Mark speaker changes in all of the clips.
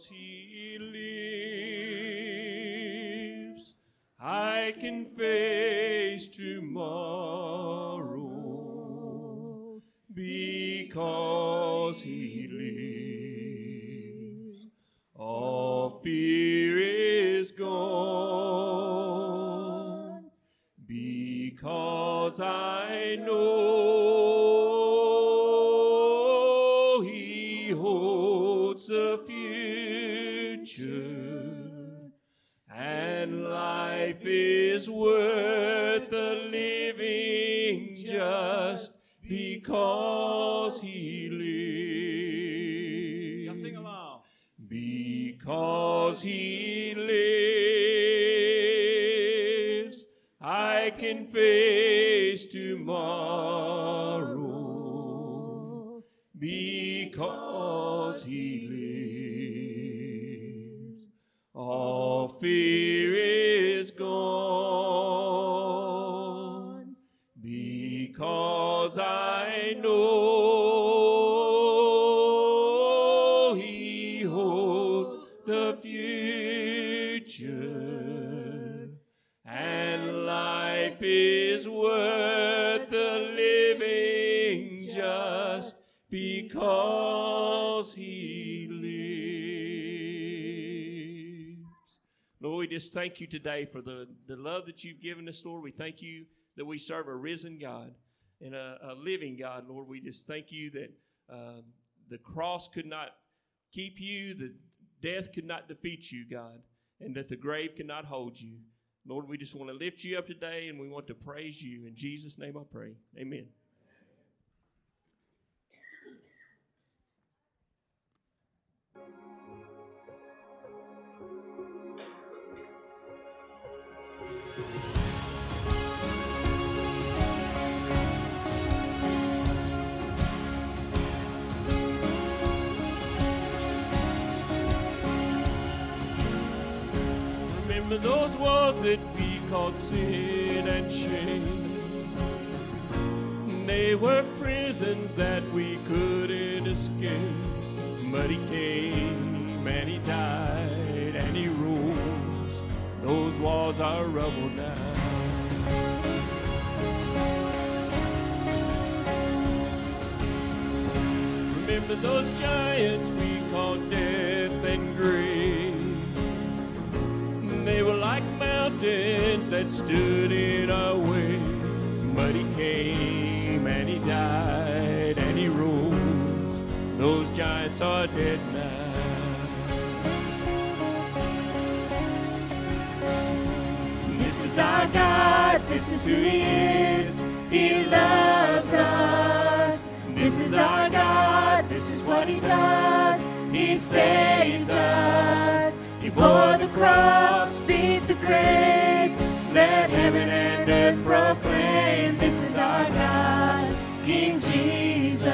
Speaker 1: because he lives, I can face tomorrow. Because he lives, all fear is gone. Because I know thank you today for the, the love that you've given us, Lord. We thank you that we serve a risen God and a, a living God, Lord. We just thank you that uh, the cross could not keep you, the death could not defeat you, God, and that the grave could not hold you. Lord, we just want to lift you up today and we want to praise you. In Jesus' name I pray. Amen. Those walls that we called sin and shame. They were prisons that we couldn't escape. But he came and he died and he rose. Those walls are rubble now. Remember those giants we called death and grave. They were like mountains that stood in our way. But he came and he died and he rose. Those giants are dead now.
Speaker 2: This is our God, this is who He is. He loves us. This is our God, this is what He does. He saves us. He bore the cross, grave. Let heaven and earth proclaim this is our God, King Jesus.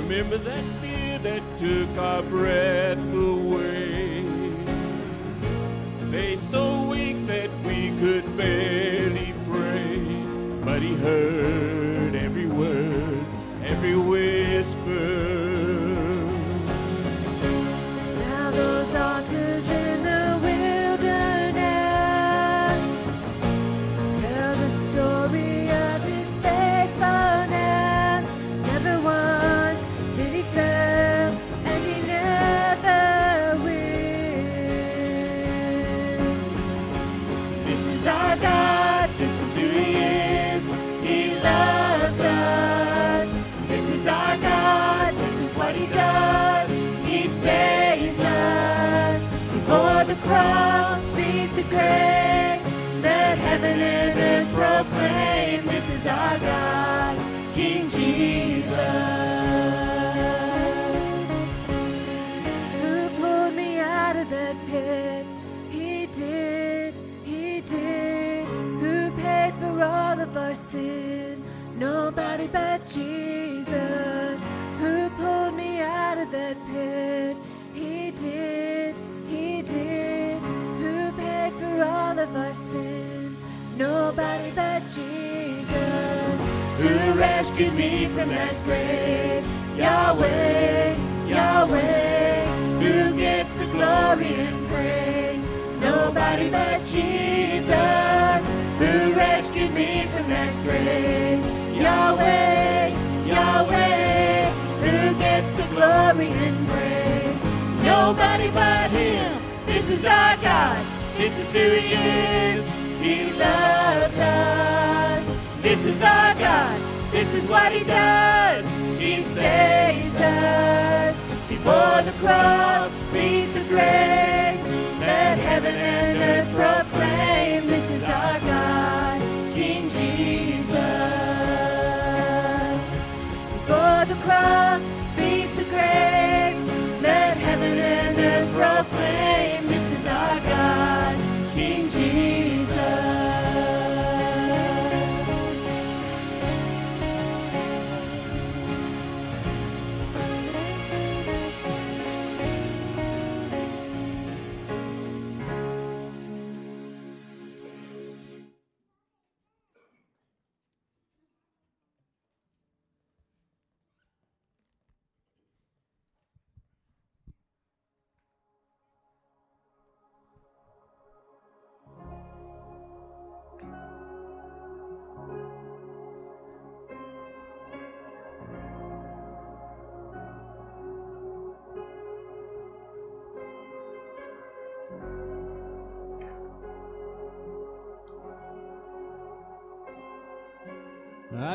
Speaker 1: Remember that fear that took our breath away. Faith so weak that we could barely pray. But he heard
Speaker 2: cross, beat the grave. Let heaven and earth proclaim this is our God, King Jesus. Who pulled me out of that pit? He did, he did. Who paid for all of our sin? Nobody but Jesus. Of our sin? Nobody but Jesus. who rescued me from that grave. Yahweh, Yahweh, who gets the glory and praise. Nobody but Jesus, who rescued me from that grave. Yahweh, Yahweh, who gets the glory and praise. Nobody but Him. This is our God. This is who He is. He loves us. This is our God. This is what He does. He saves us. He bore the cross, beat the grave. Let heaven and earth proclaim. This is our God, King Jesus. He bore the cross,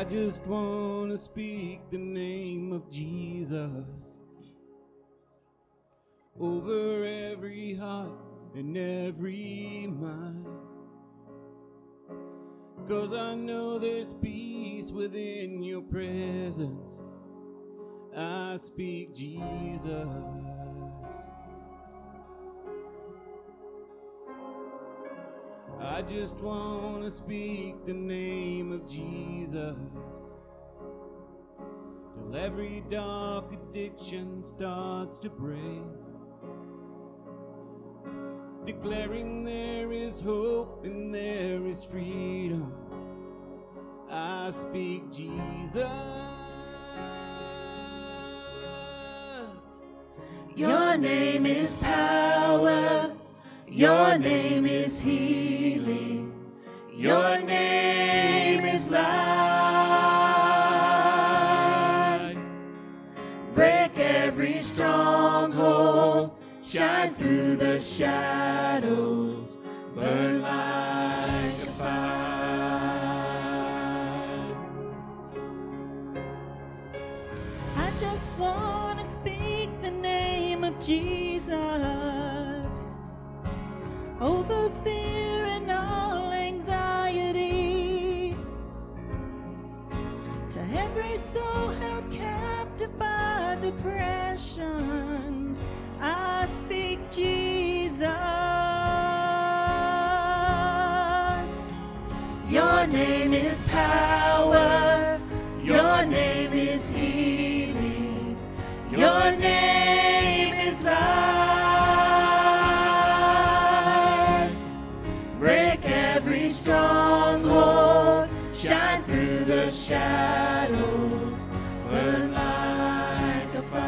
Speaker 3: just want to speak the name of Jesus over every heart and every mind. Cause I know there's peace within your presence. I speak Jesus. I just want to speak the name of Jesus till every dark addiction starts to break. Declaring there is hope and there is freedom. I speak Jesus.
Speaker 2: Your name is power. Your name is healing. Your name is light. Break every stronghold. Shine through the shadows. Burn like a fire.
Speaker 4: I just want to speak the name of Jesus over fear every soul held captive by depression, I speak Jesus.
Speaker 2: Your name is power. Your name is healing. Your name is light. Break every stronghold. Shadows. Burn like a fire.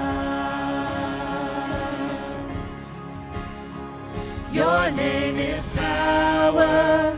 Speaker 2: Your name is power.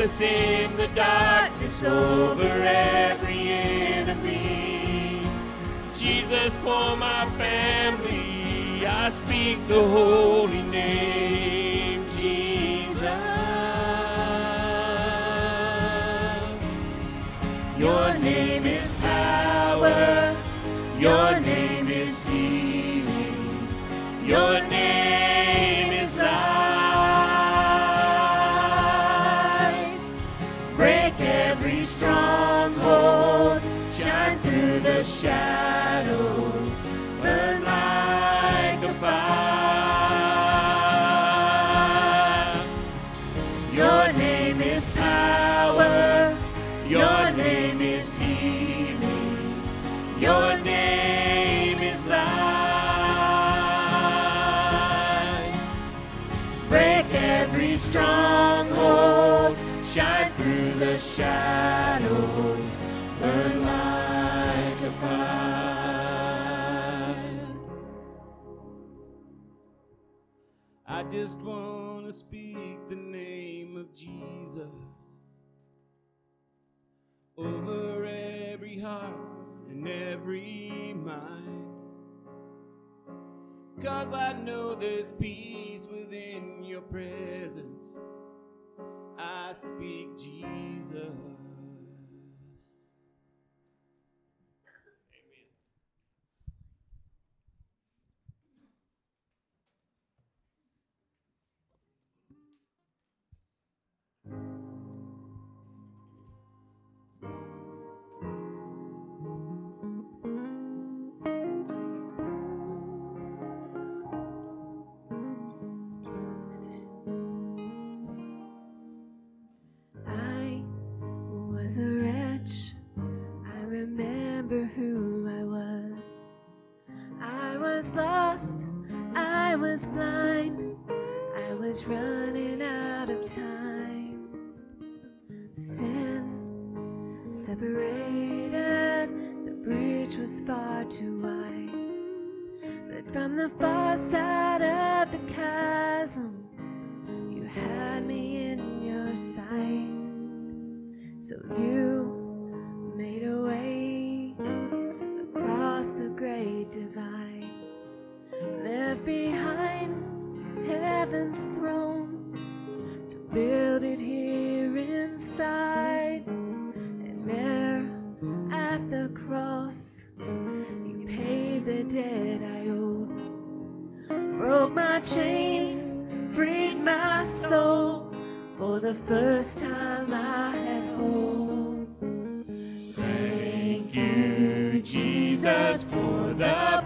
Speaker 2: Jesus in the darkness over every enemy.
Speaker 1: Jesus, for my family, I speak the holy name, Jesus.
Speaker 2: Your name is power. Your name is healing. Your stronghold. Shine through the shadows. Every
Speaker 3: mind. Cause I know there's peace within your presence. I speak Jesus.
Speaker 5: Was blind. I was running out of time. Sin separated. The bridge was far too wide. But from the far side of the chasm, you had me in your sight. So you made a way across the great divide, behind heaven's throne to build it here inside. And there at the cross, you paid the debt I owed broke my chains, freed my soul. For the first time I had hope.
Speaker 2: Thank you, Jesus, for the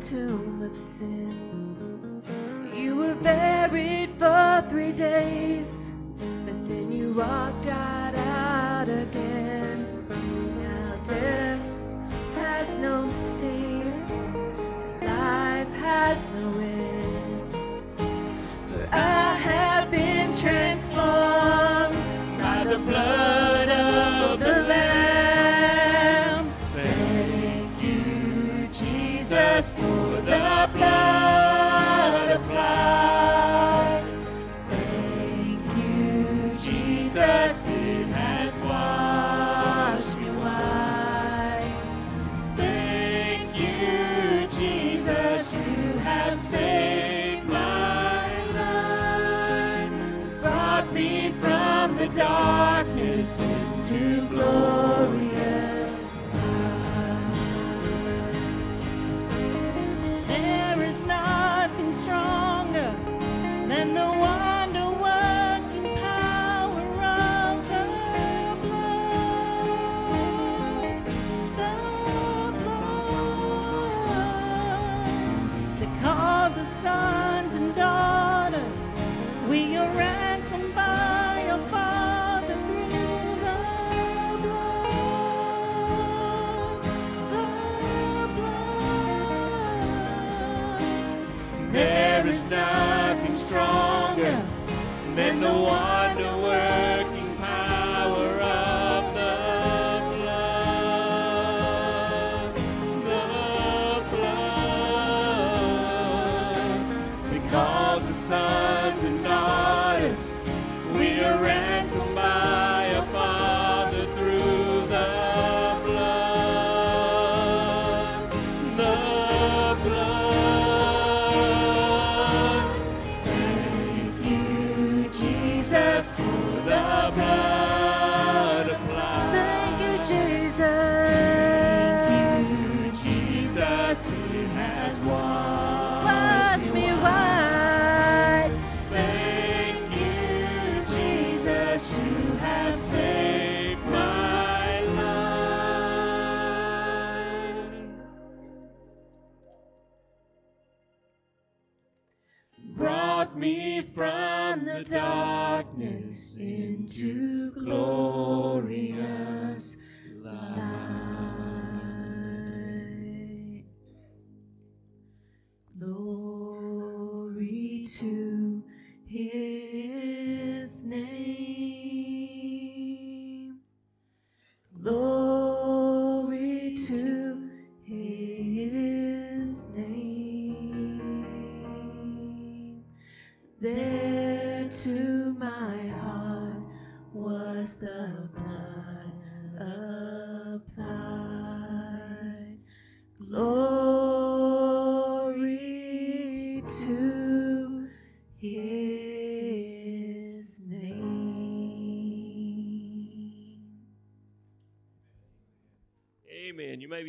Speaker 5: tomb of sin. You were buried for three days, but then you walked out again. Now death has no sting, life has no end.
Speaker 2: Darkness into glorious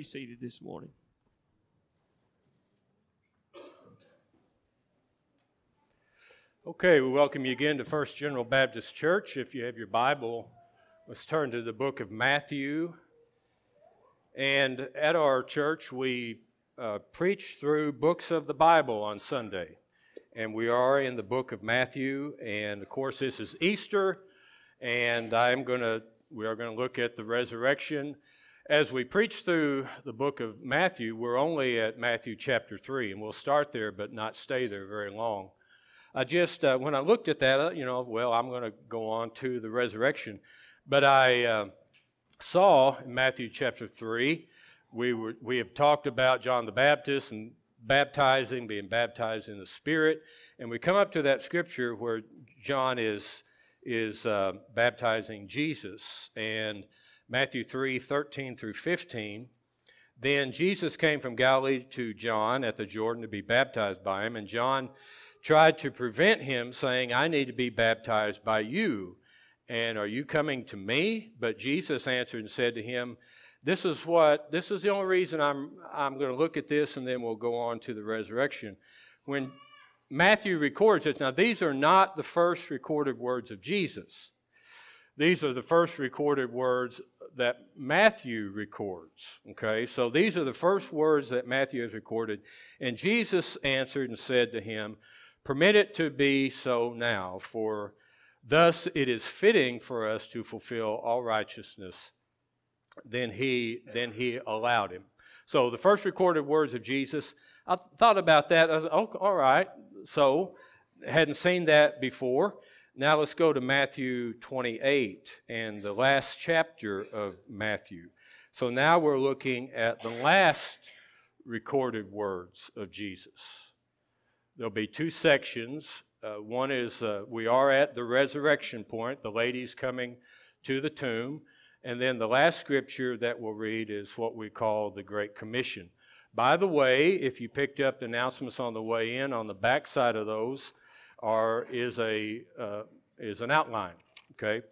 Speaker 1: be seated this morning.
Speaker 6: Okay, we welcome you again to First General Baptist Church. If you have your Bible, let's turn to the book of Matthew. And at our church, we uh, preach through books of the Bible on Sunday. And we are in the book of Matthew. And of course, this is Easter. And I'm going to, we are going to look at the resurrection. As we preach through the book of Matthew, we're only at Matthew chapter 3. And we'll start there, but not stay there very long. I just, uh, when I looked at that, uh, you know, well, I'm going to go on to the resurrection. But I uh, saw in Matthew chapter 3, we, were, we have talked about John the Baptist and baptizing, being baptized in the Spirit. And we come up to that scripture where John is, is uh, baptizing Jesus. And Matthew 3 13 through 15. Then Jesus came from Galilee to John at the Jordan to be baptized by him. And John tried to prevent him, saying, I need to be baptized by you. And are you coming to me? But Jesus answered and said to him, This is what, this is the only reason I'm, I'm going to look at this, and then we'll go on to the resurrection. When Matthew records it, now these are not the first recorded words of Jesus. These are the first recorded words that Matthew records. Okay, so these are the first words that Matthew has recorded. And Jesus answered and said to him, Permit it to be so now, for thus it is fitting for us to fulfill all righteousness. Then he, then he allowed him. So the first recorded words of Jesus, I thought about that. I was, oh, all right. So hadn't seen that before. Now let's go to Matthew 28 and the last chapter of Matthew. So now we're looking at the last recorded words of Jesus. There'll be two sections. Uh, one is uh, we are at the resurrection point, the lady's coming to the tomb. And then the last scripture that we'll read is what we call the Great Commission. By the way, if you picked up the announcements on the way in, on the back side of those is, a, uh, is an outline. Okay?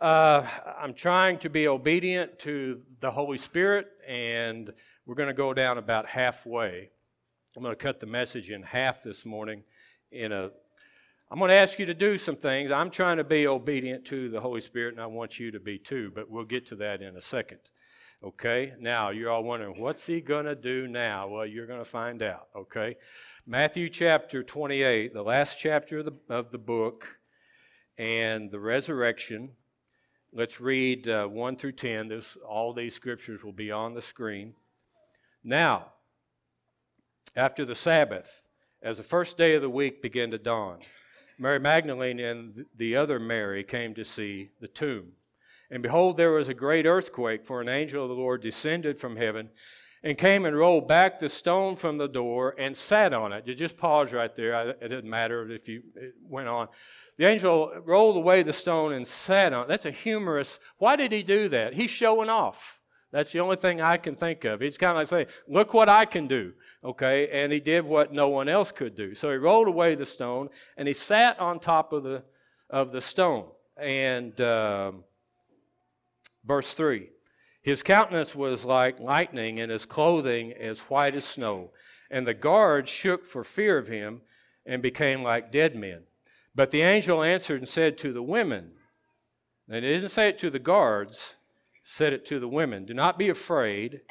Speaker 6: Uh, I'm trying to be obedient to the Holy Spirit, and we're going to go down about halfway. I'm going to cut the message in half this morning. In a, I'm going to ask you to do some things. I'm trying to be obedient to the Holy Spirit, and I want you to be too. But we'll get to that in a second. Okay. Now you're all wondering, what's he going to do now? Well, you're going to find out. Okay. Matthew chapter 28, the last chapter of the, of the book, and the resurrection. Let's read uh, 1 through 10. This, all these scriptures will be on the screen. Now, after the Sabbath, as the first day of the week began to dawn, Mary Magdalene and the other Mary came to see the tomb. And behold, there was a great earthquake, for an angel of the Lord descended from heaven and came and rolled back the stone from the door and sat on it. You just pause right there. It didn't matter if you went on. The angel rolled away the stone and sat on it. That's a humorous. Why did he do that? He's showing off. That's the only thing I can think of. He's kind of like saying, Look what I can do. Okay? And he did what no one else could do. So he rolled away the stone and he sat on top of the, of the stone. And um, verse 3 His countenance was like lightning, and his clothing as white as snow. And the guards shook for fear of him and became like dead men. But the angel answered and said to the women, and he didn't say it to the guards, said it to the women Do not be afraid,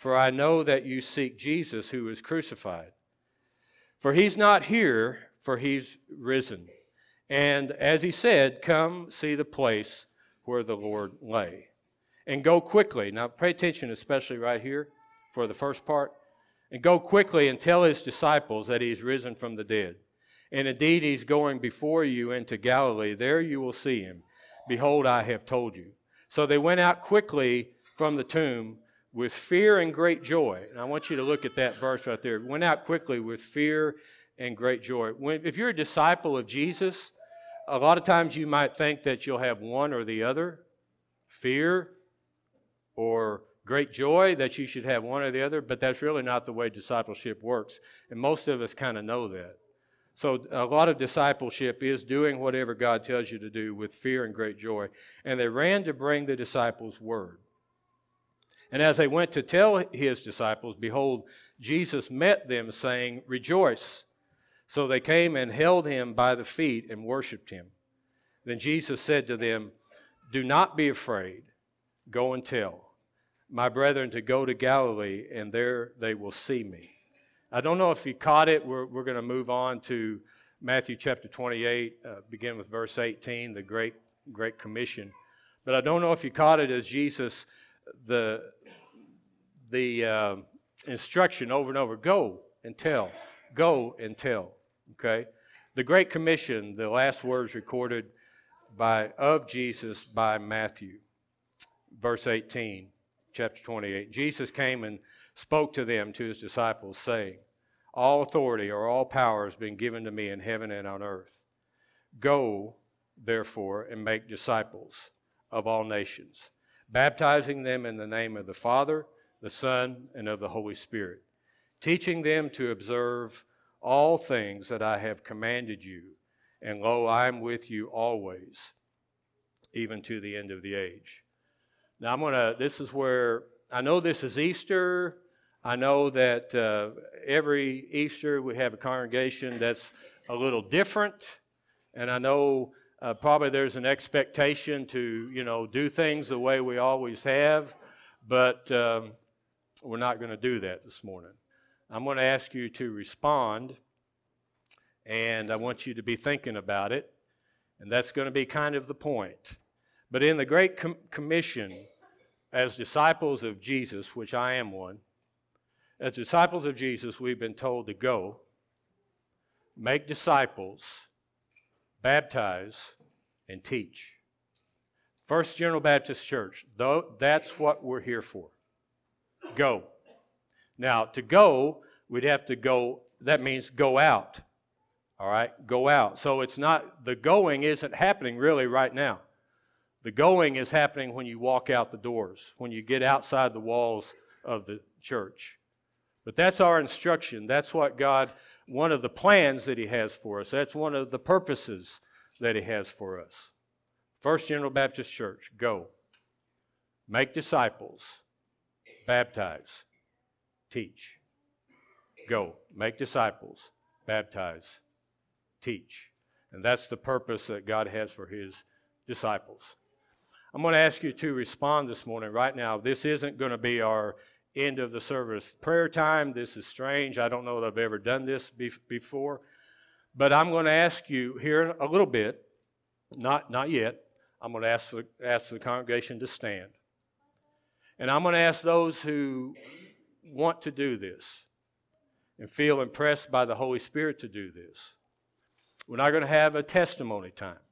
Speaker 6: for I know that you seek Jesus who was crucified. For he's not here, for he's risen. And as he said, Come see the place where the Lord lay. And go quickly. Now pay attention, especially right here for the first part. And go quickly and tell his disciples that he's risen from the dead. And indeed, he's going before you into Galilee. There you will see him. Behold, I have told you. So they went out quickly from the tomb with fear and great joy. And I want you to look at that verse right there. Went out quickly with fear and great joy. When, if you're a disciple of Jesus, a lot of times you might think that you'll have one or the other fear or great joy, that you should have one or the other, but that's really not the way discipleship works. And most of us kind of know that. So, a lot of discipleship is doing whatever God tells you to do with fear and great joy. And they ran to bring the disciples word. And as they went to tell his disciples, behold, Jesus met them, saying, Rejoice. So they came and held him by the feet and worshiped him. Then Jesus said to them, Do not be afraid. Go and tell my brethren to go to Galilee, and there they will see me. I don't know if you caught it. We're, we're going to move on to Matthew chapter 28, uh, begin with verse 18, the Great, Great Commission. But I don't know if you caught it as Jesus, the, the uh, instruction over and over go and tell, go and tell. Okay? The Great Commission, the last words recorded by, of Jesus by Matthew, verse 18, chapter 28. Jesus came and spoke to them, to his disciples, saying, All authority or all power has been given to me in heaven and on earth. Go, therefore, and make disciples of all nations, baptizing them in the name of the Father, the Son, and of the Holy Spirit, teaching them to observe all things that I have commanded you. And lo, I am with you always, even to the end of the age. Now, I'm going to, this is where I know this is Easter. I know that uh, every Easter we have a congregation that's a little different, and I know uh, probably there's an expectation to you know do things the way we always have, but um, we're not going to do that this morning. I'm going to ask you to respond, and I want you to be thinking about it, and that's going to be kind of the point. But in the Great Com- Commission, as disciples of Jesus, which I am one, as disciples of Jesus, we've been told to go, make disciples, baptize, and teach. First General Baptist Church, though that's what we're here for. Go. Now, to go, we'd have to go, that means go out. All right? Go out. So it's not, the going isn't happening really right now. The going is happening when you walk out the doors, when you get outside the walls of the church. But that's our instruction. That's what God, one of the plans that He has for us. That's one of the purposes that He has for us. First General Baptist Church, go. Make disciples, baptize, teach. Go. Make disciples, baptize, teach. And that's the purpose that God has for His disciples. I'm going to ask you to respond this morning, right now. This isn't going to be our end of the service prayer time. This is strange. I don't know that I've ever done this be- before. But I'm going to ask you here a little bit, not, not yet, I'm going to ask the, ask the congregation to stand. And I'm going to ask those who want to do this. and feel impressed by the Holy Spirit to do this. We're not going to have a testimony time,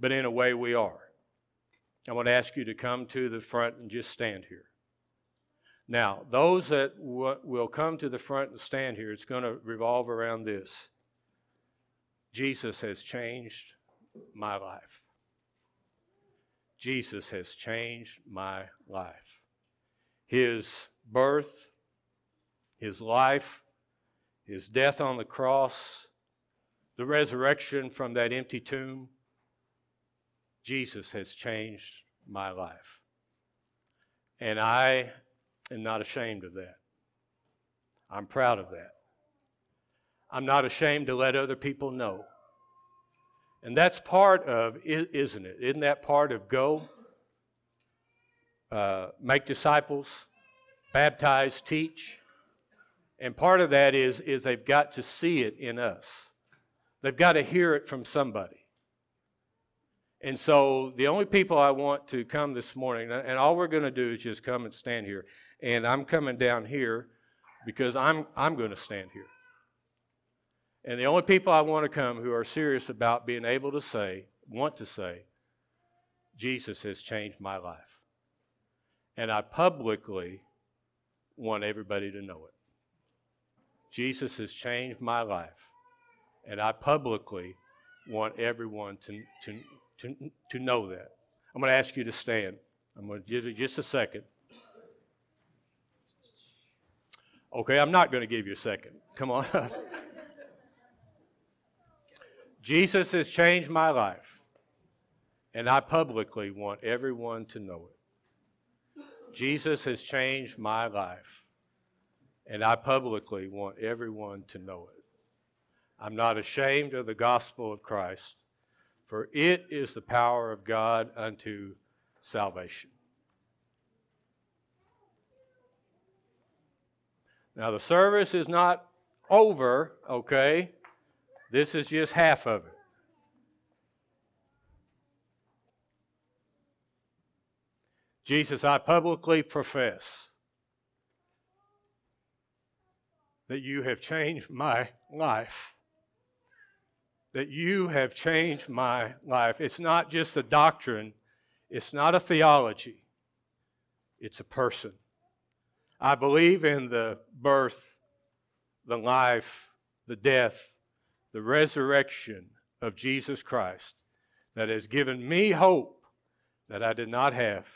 Speaker 6: but in a way we are. I want to ask you to come to the front and just stand here. Now, those that w- will come to the front and stand here, it's going to revolve around this Jesus has changed my life. Jesus has changed my life. His birth, his life, his death on the cross, the resurrection from that empty tomb, Jesus has changed my life. And I am not ashamed of that. I'm proud of that. I'm not ashamed to let other people know. And that's part of, isn't it? Isn't that part of go, uh, make disciples, baptize, teach? And part of that is, is they've got to see it in us. They've got to hear it from somebody. And so the only people I want to come this morning, and all we're going to do is just come and stand here. And I'm coming down here because I'm, I'm going to stand here. And the only people I want to come who are serious about being able to say, want to say, Jesus has changed my life. And I publicly want everybody to know it. Jesus has changed my life. And I publicly want everyone to, to, to, to know that. I'm going to ask you to stand. I'm going to give you just a second. Okay, I'm not going to give you a second. Come on. Jesus has changed my life, and I publicly want everyone to know it. Jesus has changed my life, and I publicly want everyone to know it. I'm not ashamed of the gospel of Christ, for it is the power of God unto salvation. Now, the service is not over, okay? This is just half of it. Jesus, I publicly profess that you have changed my life. That you have changed my life. It's not just a doctrine, it's not a theology, it's a person. I believe in the birth, the life, the death, the resurrection of Jesus Christ that has given me hope that I did not have.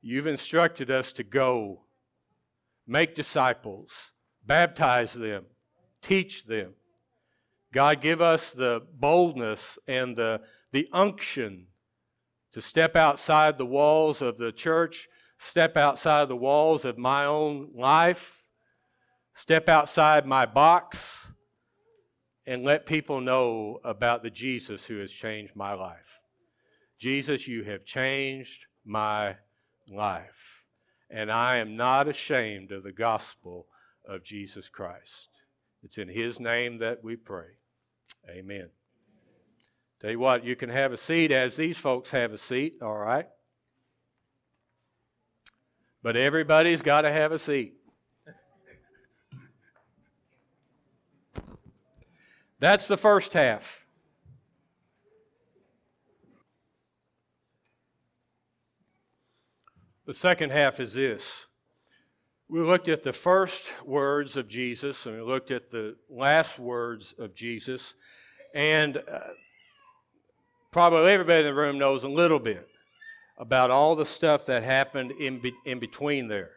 Speaker 6: You've instructed us to go, make disciples, baptize them, teach them. God, give us the boldness and the, the unction to step outside the walls of the church, step outside the walls of my own life, step outside my box and let people know about the Jesus who has changed my life. Jesus, you have changed my life. And I am not ashamed of the gospel of Jesus Christ. It's in His name that we pray. Amen. Tell you what, you can have a seat as these folks have a seat, all right? But everybody's got to have a seat. That's the first half. The second half is this. We looked at the first words of Jesus and we looked at the last words of Jesus. And uh, probably everybody in the room knows a little bit about all the stuff that happened in, be- in between there.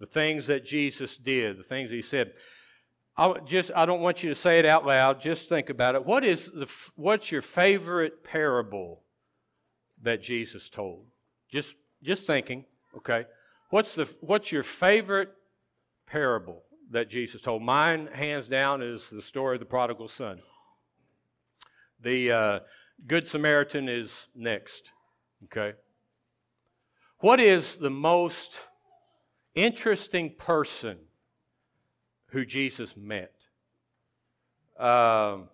Speaker 6: The things that Jesus did, the things he said. I just I don't want you to say it out loud. Just think about it. What is the what's your favorite parable that Jesus told? Just just thinking. Okay. What's the what's your favorite parable that Jesus told? Mine, hands down, is the story of the prodigal son. The uh, Good Samaritan is next. Okay. What is the most interesting person who Jesus met. Um,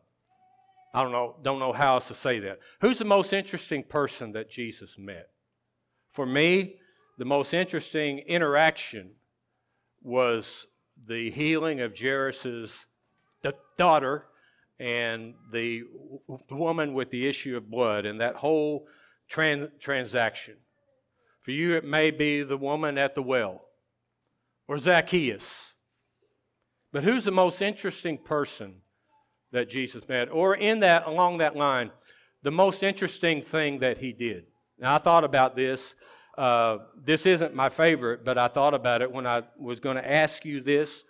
Speaker 6: I don't know, don't know how else to say that. Who's the most interesting person that Jesus met? For me, the most interesting interaction was the healing of Jairus' da- daughter and the woman with the issue of blood and that whole tran- transaction. For you, it may be the woman at the well or Zacchaeus. But who's the most interesting person that Jesus met? Or in that, along that line, the most interesting thing that he did? Now, I thought about this. Uh, this isn't my favorite, but I thought about it when I was going to ask you this.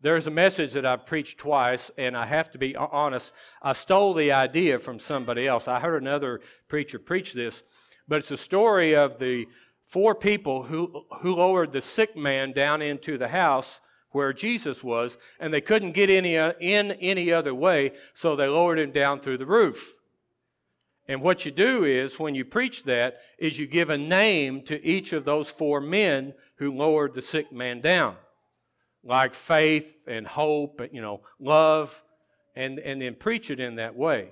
Speaker 6: There's a message that I've preached twice, and I have to be honest. I stole the idea from somebody else. I heard another preacher preach this, but it's a story of the four people who, who lowered the sick man down into the house where Jesus was, and they couldn't get any, uh, in any other way, so they lowered him down through the roof. And what you do is, when you preach that, is you give a name to each of those four men who lowered the sick man down, like faith and hope, and, you know, love, and, and then preach it in that way.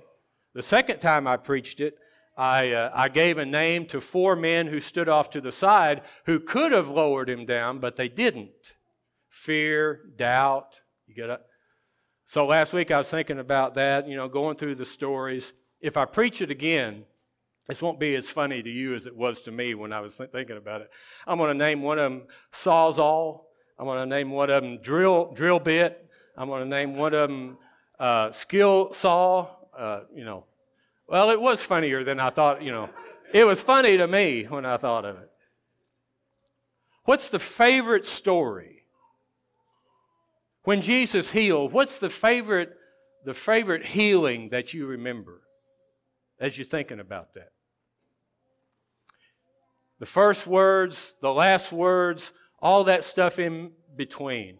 Speaker 6: The second time I preached it, I, uh, I gave a name to four men who stood off to the side who could have lowered him down, but they didn't. Fear, doubt, you get it? So last week I was thinking about that, you know, going through the stories if I preach it again, this won't be as funny to you as it was to me when I was th- thinking about it. I'm going to name one of them Sawzall. I'm going to name one of them Drill, drill Bit. I'm going to name one of them uh, Skill Saw. Uh, you know, well, it was funnier than I thought, you know. It was funny to me when I thought of it. What's the favorite story? When Jesus healed, what's the favorite, the favorite healing that you remember? As you're thinking about that. The first words, the last words, all that stuff in between.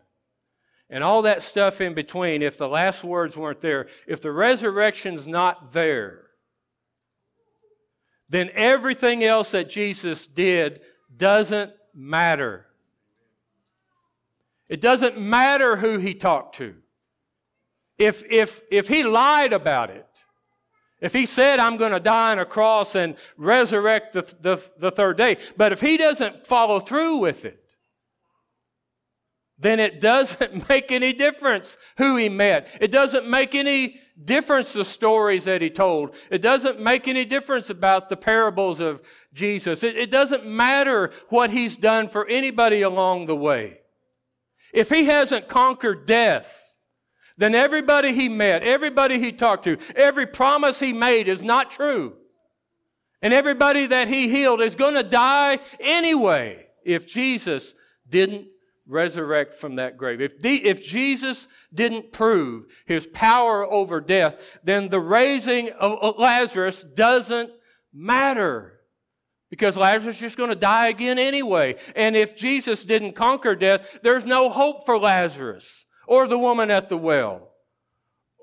Speaker 6: And all that stuff in between, if the last words weren't there, if the resurrection's not there, then everything else that Jesus did doesn't matter. It doesn't matter who he talked to. If, if, if he lied about it, if he said, I'm going to die on a cross and resurrect the, the, the, third day, but if he doesn't follow through with it, then it doesn't make any difference who he met. It doesn't make any difference the stories that he told. It doesn't make any difference about the parables of Jesus. It, it doesn't matter what he's done for anybody along the way. If he hasn't conquered death, then everybody he met, everybody he talked to, every promise he made is not true. And everybody that he healed is going to die anyway if Jesus didn't resurrect from that grave. If, the, if Jesus didn't prove his power over death, then the raising of Lazarus doesn't matter. Because Lazarus is just going to die again anyway. And if Jesus didn't conquer death, there's no hope for Lazarus or the woman at the well,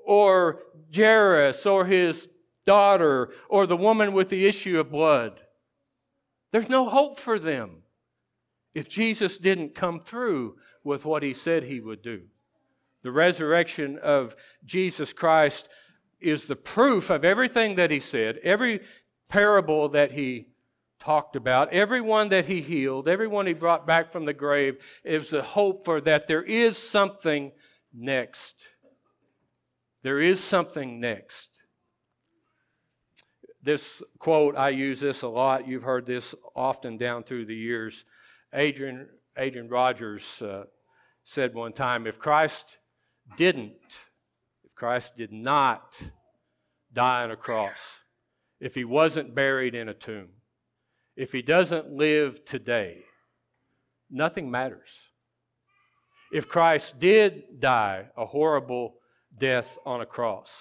Speaker 6: or Jairus, or his daughter, or the woman with the issue of blood. There's no hope for them if Jesus didn't come through with what he said he would do. The resurrection of Jesus Christ is the proof of everything that he said, every parable that he talked about, everyone that he healed, everyone he brought back from the grave, is the hope for that there is something next. There is something next. This quote, I use this a lot. You've heard this often down through the years. Adrian, Adrian Rogers uh, said one time if Christ didn't, if Christ did not die on a cross, if he wasn't buried in a tomb, if he doesn't live today, nothing matters. If Christ did die a horrible death on a cross,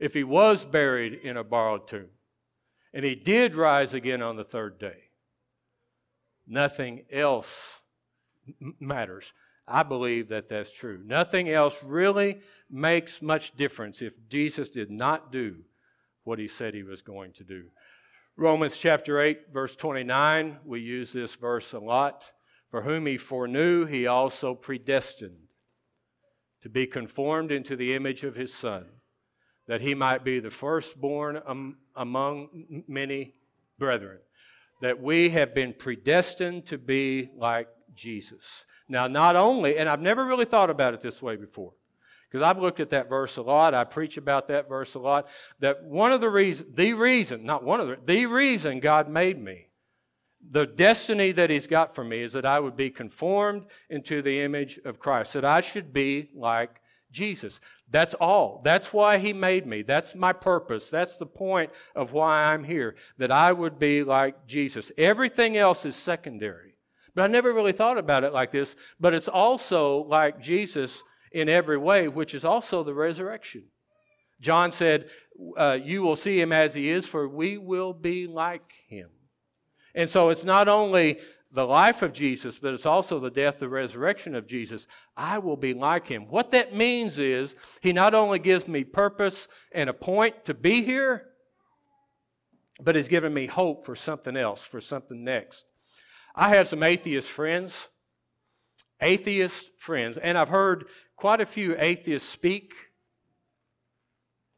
Speaker 6: if he was buried in a borrowed tomb, and he did rise again on the third day, nothing else matters. I believe that that's true. Nothing else really makes much difference if Jesus did not do what he said he was going to do. Romans chapter 8, verse 29, we use this verse a lot. For whom he foreknew, he also predestined to be conformed into the image of his Son, that he might be the firstborn among many brethren. That we have been predestined to be like Jesus. Now, not only, and I've never really thought about it this way before, because I've looked at that verse a lot. I preach about that verse a lot. That one of the reasons, the reason, not one of the, the reason God made me, the destiny that He's got for me is that I would be conformed into the image of Christ, that I should be like Jesus. That's all. That's why He made me. That's my purpose. That's the point of why I'm here, that I would be like Jesus. Everything else is secondary. But I never really thought about it like this, but it's also like Jesus in every way, which is also the resurrection. John said, uh, You will see him as he is, for we will be like him. And so it's not only the life of Jesus, but it's also the death, the resurrection of Jesus. I will be like him. What that means is he not only gives me purpose and a point to be here, but he's given me hope for something else, for something next. I have some atheist friends, atheist friends, and I've heard quite a few atheists speak,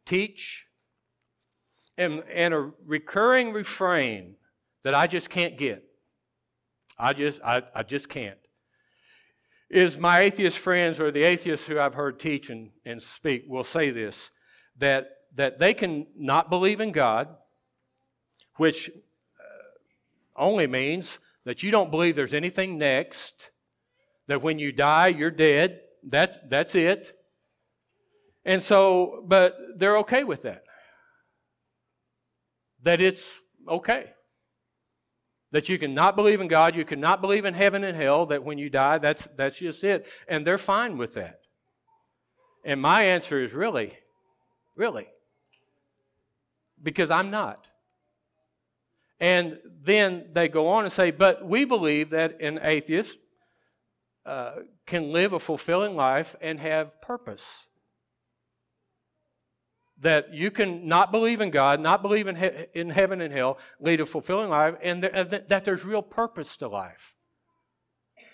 Speaker 6: teach, and, and a recurring refrain that I just can't get. I just, I, I just can't. Is my atheist friends or the atheists who I've heard teach and, and speak will say this that, that they can not believe in God, which uh, only means that you don't believe there's anything next, that when you die, you're dead. That, that's it. And so, but they're okay with that. That it's okay. That you can not believe in God, you can not believe in heaven and hell, that when you die, that's, that's just it. And they're fine with that. And my answer is really, really. Because I'm not. And then they go on and say, but we believe that an atheist uh, can live a fulfilling life and have purpose. That you can not believe in God, not believe in, he- in heaven and hell, lead a fulfilling life, and th- that there's real purpose to life.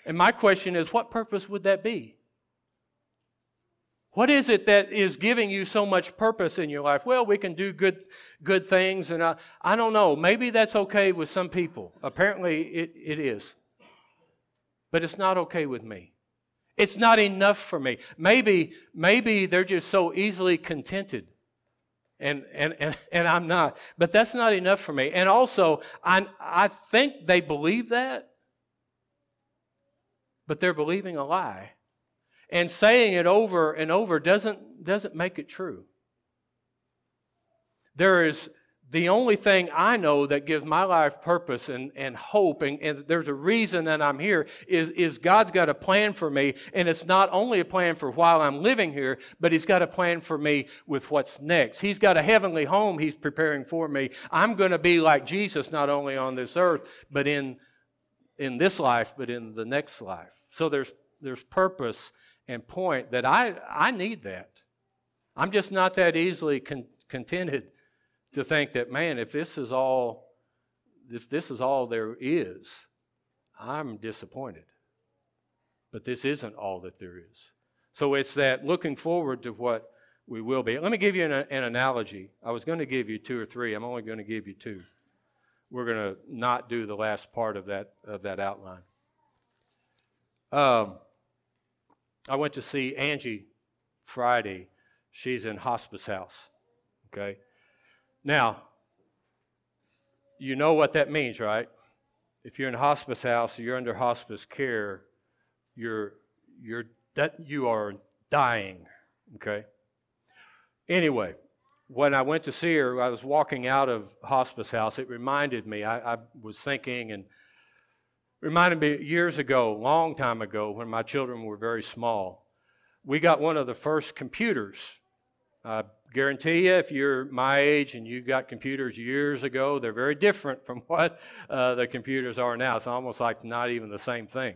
Speaker 6: And my question is, what purpose would that be? What is it that is giving you so much purpose in your life? Well, we can do good, good things, and I, I don't know. Maybe that's okay with some people. Apparently, it, it is. But it's not okay with me. It's not enough for me. Maybe, maybe they're just so easily contented. And, and, and, and I'm not. But that's not enough for me. And also, I, I think they believe that, but they're believing a lie and saying it over and over doesn't, doesn't make it true. There is the only thing I know that gives my life purpose and, and hope, and, and there's a reason that I'm here, is, is God's got a plan for me. And it's not only a plan for while I'm living here, but He's got a plan for me with what's next. He's got a heavenly home He's preparing for me. I'm going to be like Jesus, not only on this earth, but in, in this life, but in the next life. So there's, there's purpose and point that I, I need that. I'm just not that easily con- contented to think that, man, if this is all, if this is all there is, I'm disappointed. But this isn't all that there is. So it's that looking forward to what we will be. Let me give you an, an analogy. I was going to give you two or three. I'm only going to give you two. We're going to not do the last part of that of that outline. Um, I went to see Angie Friday. She's in hospice house. Okay. Now, you know what that means, right? If you're in hospice house, you're under hospice care, you're you're that you are dying. Okay. Anyway, when I went to see her, I was walking out of hospice house. It reminded me. I, I was thinking and reminded me years ago, long time ago, when my children were very small. We got one of the first computers. I guarantee you, if you're my age and you got computers years ago, they're very different from what uh, the computers are now. It's almost like not even the same thing.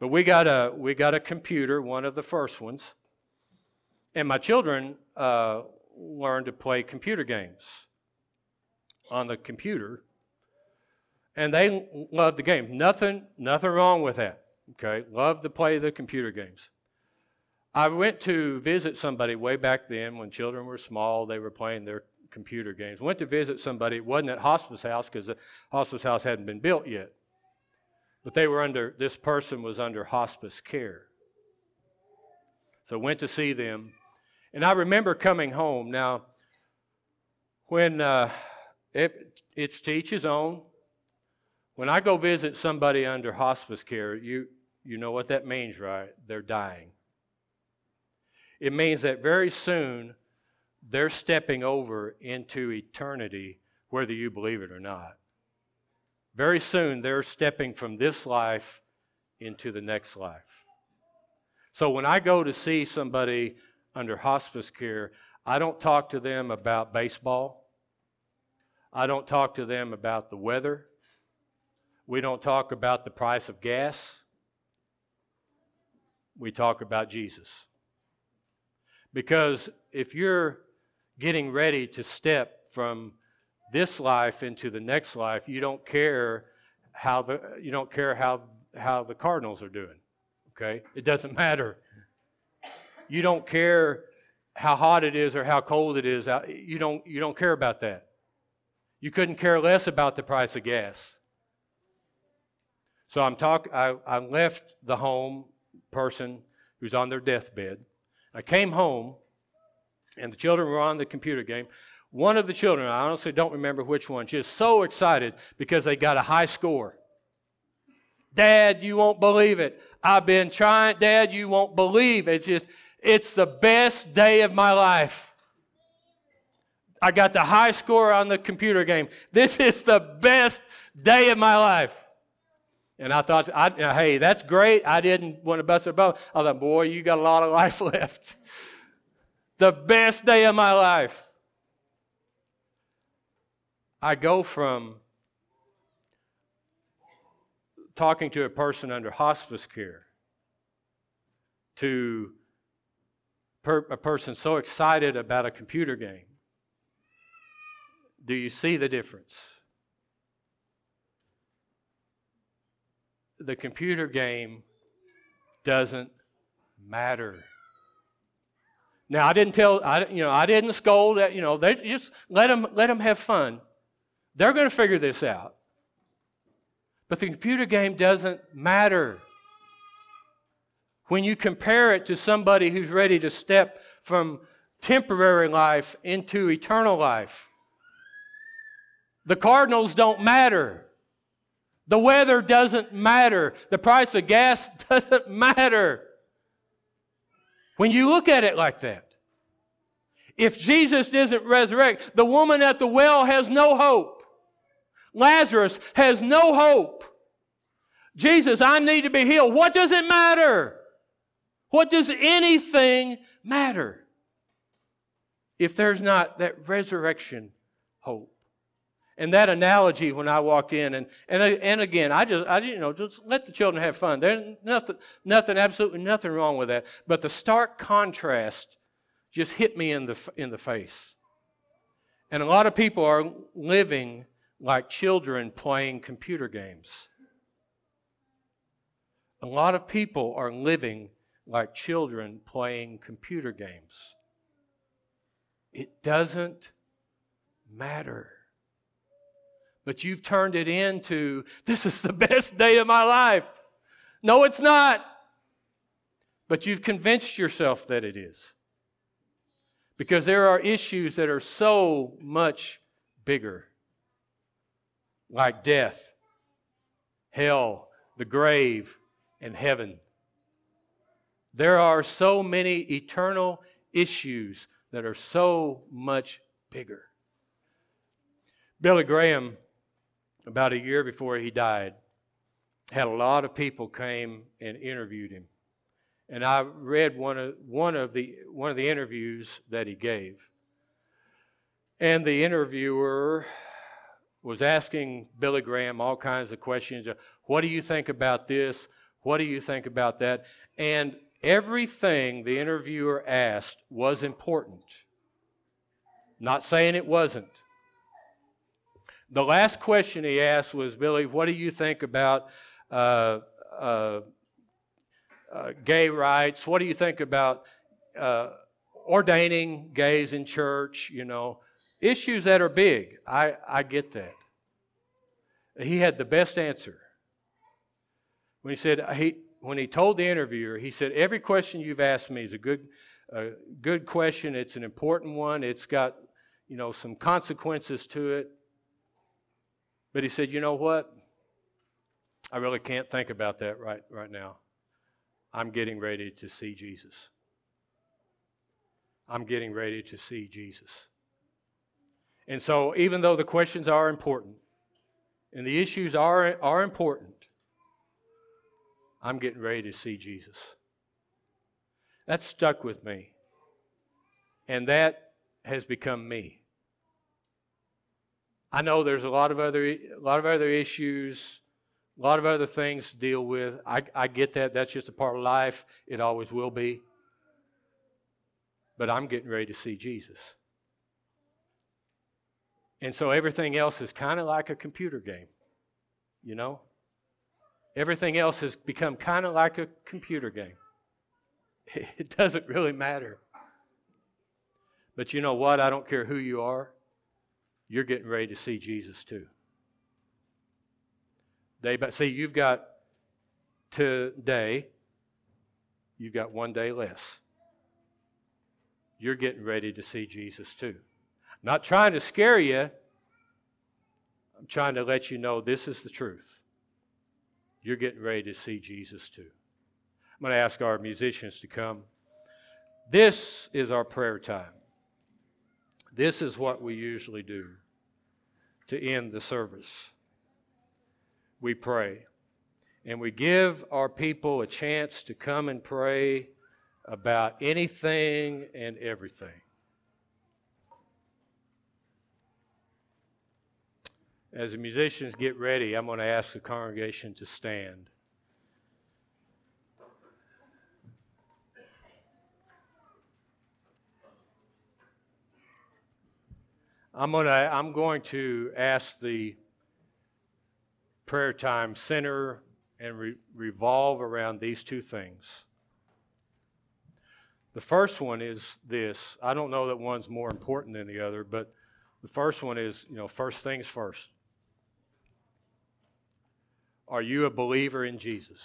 Speaker 6: But we got a we got a computer, one of the first ones, and my children uh, learned to play computer games on the computer and they loved the game. Nothing, nothing wrong with that. Okay, love to play the computer games. I went to visit somebody way back then when children were small. They were playing their computer games. Went to visit somebody. It wasn't at hospice house because the hospice house hadn't been built yet. But they were under, this person was under hospice care. So went to see them. And I remember coming home. Now, when uh, it, it's to each his own, when I go visit somebody under hospice care, you, you know what that means, right? They're dying. It means that very soon they're stepping over into eternity, whether you believe it or not. Very soon they're stepping from this life into the next life. So when I go to see somebody under hospice care, I don't talk to them about baseball. I don't talk to them about the weather. We don't talk about the price of gas. We talk about Jesus. Because if you're getting ready to step from this life into the next life, you don't care how the you don't care how how the Cardinals are doing. Okay? It doesn't matter. You don't care how hot it is or how cold it is. Uh, you don't you don't care about that. You couldn't care less about the price of gas. So I'm talk I, I left the home person who's on their deathbed. I came home and the children were on the computer game. One of the children, I honestly don't remember which one, she's so excited because they got a high score. Dad, you won't believe it. I've been trying. Dad, you won't believe it. It's just, it's the best day of my life. I got the high score on the computer game. This is the best day of my life. And I thought, I, hey, that's great. I didn't want to bust a bubble. I thought, boy, you got a lot of life left. the best day of my life. I go from talking to a person under hospice care to per, a person so excited about a computer game. Do you see the difference? The computer game doesn't matter. Now I didn't tell I you know I didn't scold that you know they just let them let them have fun. They're going to figure this out. But the computer game doesn't matter. When you compare it to somebody who's ready to step from temporary life into eternal life, the Cardinals don't matter. The weather doesn't matter. The price of gas doesn't matter. When you look at it like that, if Jesus doesn't resurrect, the woman at the well has no hope. Lazarus has no hope. Jesus, I need to be healed. What does it matter? What does anything matter if there's not that resurrection hope? And that analogy when I walk in, and, and, and again, I just, I, you know, just let the children have fun. There's nothing, nothing, absolutely nothing wrong with that. But the stark contrast just hit me in the, in the face. And a lot of people are living like children playing computer games. A lot of people are living like children playing computer games. It doesn't matter. But you've turned it into this is the best day of my life. No, it's not. But you've convinced yourself that it is. Because there are issues that are so much bigger like death, hell, the grave, and heaven. There are so many eternal issues that are so much bigger. Billy Graham, about a year before he died, had a lot of people came and interviewed him. And I read one of, one of, the, one of the interviews that he gave. And the interviewer was asking Billy Graham all kinds of questions. What do you think about this? What do you think about that? And everything the interviewer asked was important. Not saying it wasn't. The last question he asked was Billy, what do you think about uh, uh, uh, gay rights? What do you think about uh, ordaining gays in church? You know, Issues that are big, I, I get that. He had the best answer. when he said he when he told the interviewer, he said, "Every question you've asked me is a good, a good question. It's an important one. It's got, you know, some consequences to it." But he said, "You know what? I really can't think about that right right now. I'm getting ready to see Jesus. I'm getting ready to see Jesus." And so, even though the questions are important and the issues are, are important, I'm getting ready to see Jesus. That stuck with me. And that has become me. I know there's a lot of other a lot of other issues, a lot of other things to deal with. I, I get that. That's just a part of life. It always will be. But I'm getting ready to see Jesus. And so everything else is kind of like a computer game, you know? Everything else has become kind of like a computer game. It doesn't really matter. But you know what? I don't care who you are, you're getting ready to see Jesus too. See, you've got today, you've got one day less. You're getting ready to see Jesus too. not trying to scare you, I'm trying to let you know this is the truth you're getting ready to see Jesus too. I'm going to ask our musicians to come. This is our prayer time. This is what we usually do to end the service. We pray. And we give our people a chance to come and pray about anything and everything. As the musicians get ready, I'm going to ask the congregation to stand. I'm to, I'm going to ask the prayer time center and re- revolve around these two things. The first one is this. I don't know that one's more important than the other, but the first one is, you know, first things first. Are you a believer in Jesus?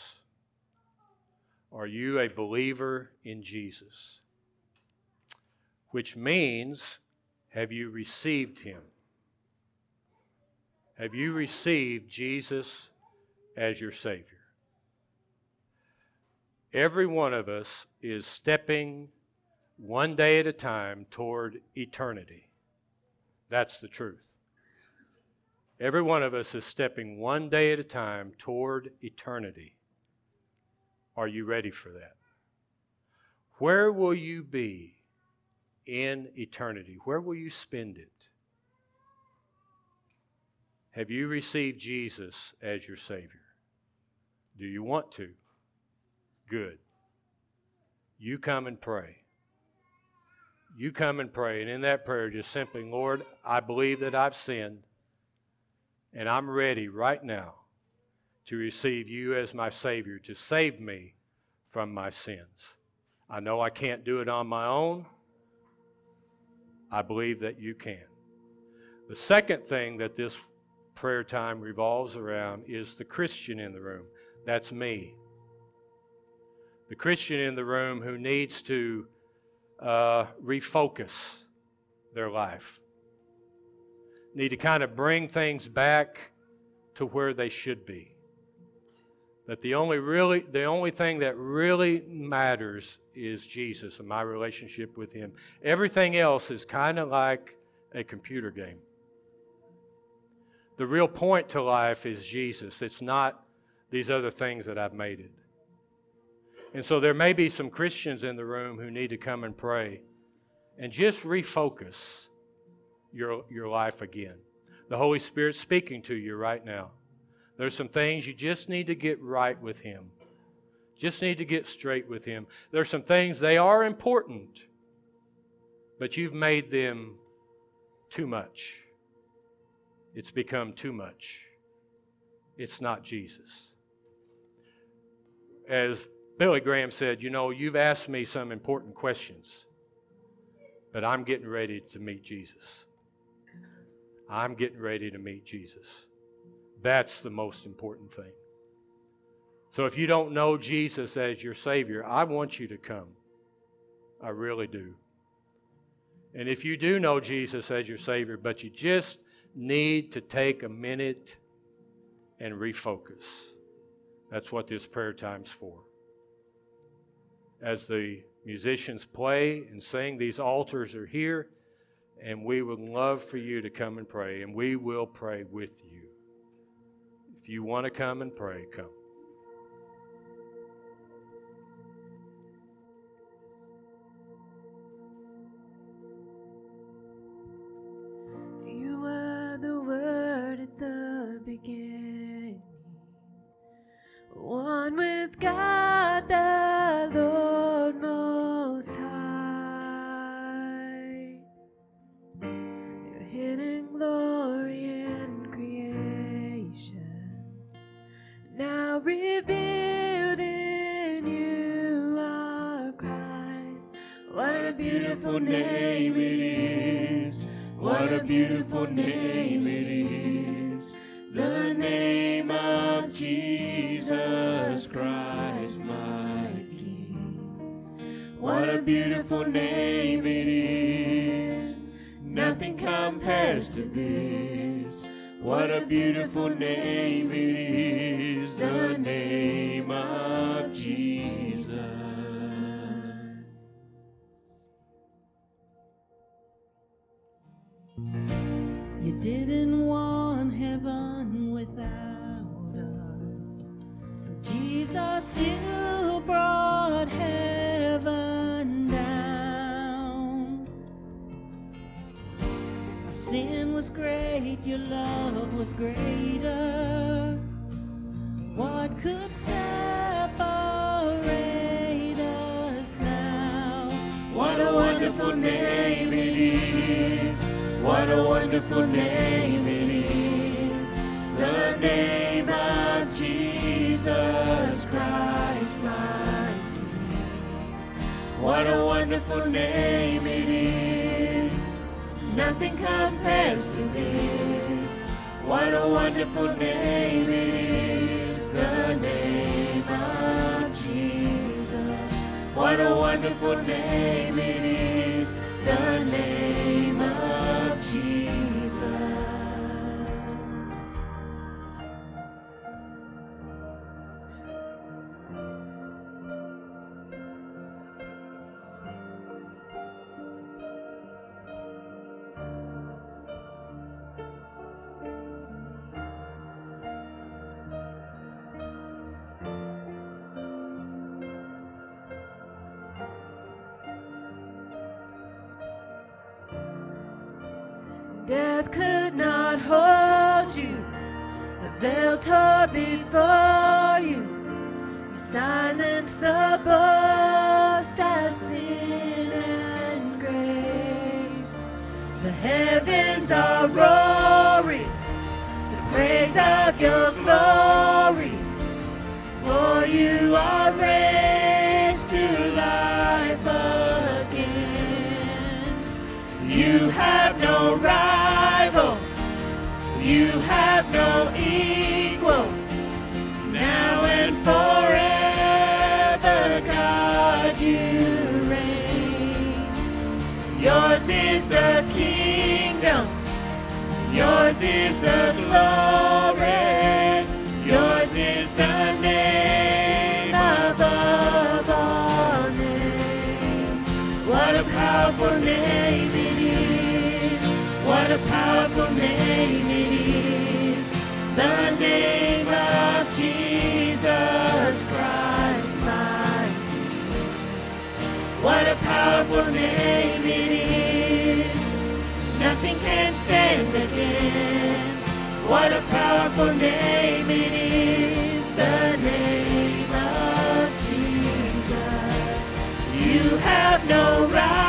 Speaker 6: Are you a believer in Jesus? Which means, have you received him? Have you received Jesus as your Savior? Every one of us is stepping one day at a time toward eternity. That's the truth. Every one of us is stepping one day at a time toward eternity. Are you ready for that? Where will you be in eternity? Where will you spend it? Have you received Jesus as your Savior? Do you want to? Good. You come and pray. You come and pray. And in that prayer, just simply, Lord, I believe that I've sinned. And I'm ready right now to receive you as my Savior, to save me from my sins. I know I can't do it on my own. I believe that you can. The second thing that this prayer time revolves around is the Christian in the room. That's me. The Christian in the room who needs to uh, refocus their life need to kind of bring things back to where they should be. That the only really the only thing that really matters is Jesus and my relationship with him. Everything else is kind of like a computer game. The real point to life is Jesus. It's not these other things that I've made it. And so there may be some Christians in the room who need to come and pray and just refocus your, your life again. The Holy Spirit's speaking to you right now. There's some things you just need to get right with Him. Just need to get straight with Him. There's some things, they are important, but you've made them too much. It's become too much. It's not Jesus. As Billy Graham said, you know, you've asked me some important questions, but I'm getting ready to meet Jesus. I'm getting ready to meet Jesus. That's the most important thing.
Speaker 5: So if you don't know Jesus as your Savior, I want you to come. I really do. And if you do know Jesus as your Savior, but you just need to take a minute and refocus, that's what this prayer time's for. As the musicians play and sing, these altars are here, and we would love for you to come and pray, and we will pray with you. You want to come and pray, come.
Speaker 2: Beautiful name it is. The name of Jesus.
Speaker 7: You didn't want heaven without us. So, Jesus, you great, your love was greater. What could separate us now?
Speaker 2: What a wonderful name it is. What a wonderful name it is. The name of Jesus Christ, my King. What a wonderful name. Nothing compares to this. What a wonderful name it is. The name of Jesus. What a wonderful name it is. The name of Jesus. Name it is. Nothing can stand against. What a powerful name it is. The name of Jesus. You have no rival.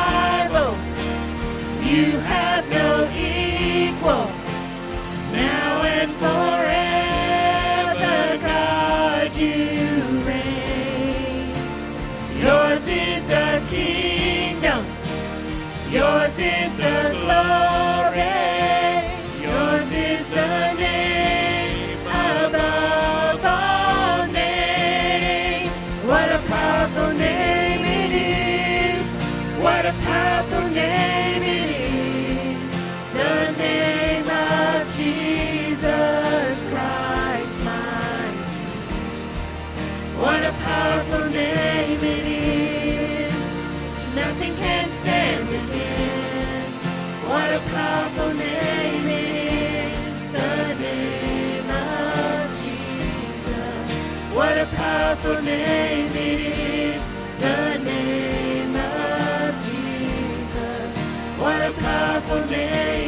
Speaker 2: powerful name is the name of Jesus. What a powerful name.